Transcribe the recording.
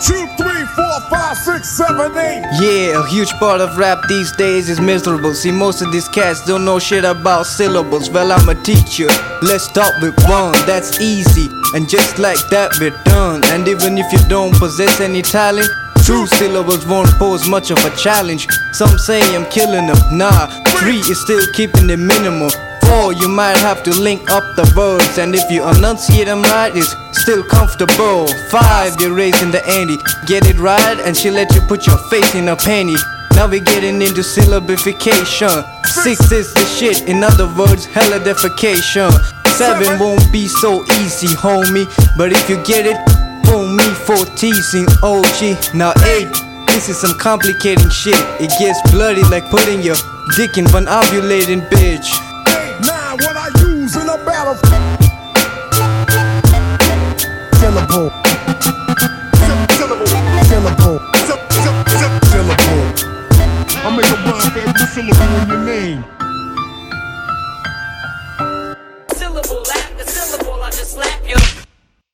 two, three, four, five, six, seven, eight. Yeah, a huge part of rap these days is miserable. See, most of these cats don't know shit about syllables. Well, I'm a teacher. Let's start with one, that's easy. And just like that, we're done. And even if you don't possess any talent, Two syllables won't pose much of a challenge. Some say I'm killing them. Nah, three is still keeping it minimal. Four, you might have to link up the words. And if you enunciate them right, it's still comfortable. Five, you're raising the ante. Get it right, and she let you put your face in a penny. Now we're getting into syllabification. Six is the shit, in other words, hella defecation. Seven won't be so easy, homie. But if you get it, phone me for teasing OG. Now eight, this is some complicating shit. It gets bloody like putting your dick in one ovulating bitch. Eight, nine, what I use in a battle. I make a rhyme for every syllable in your name.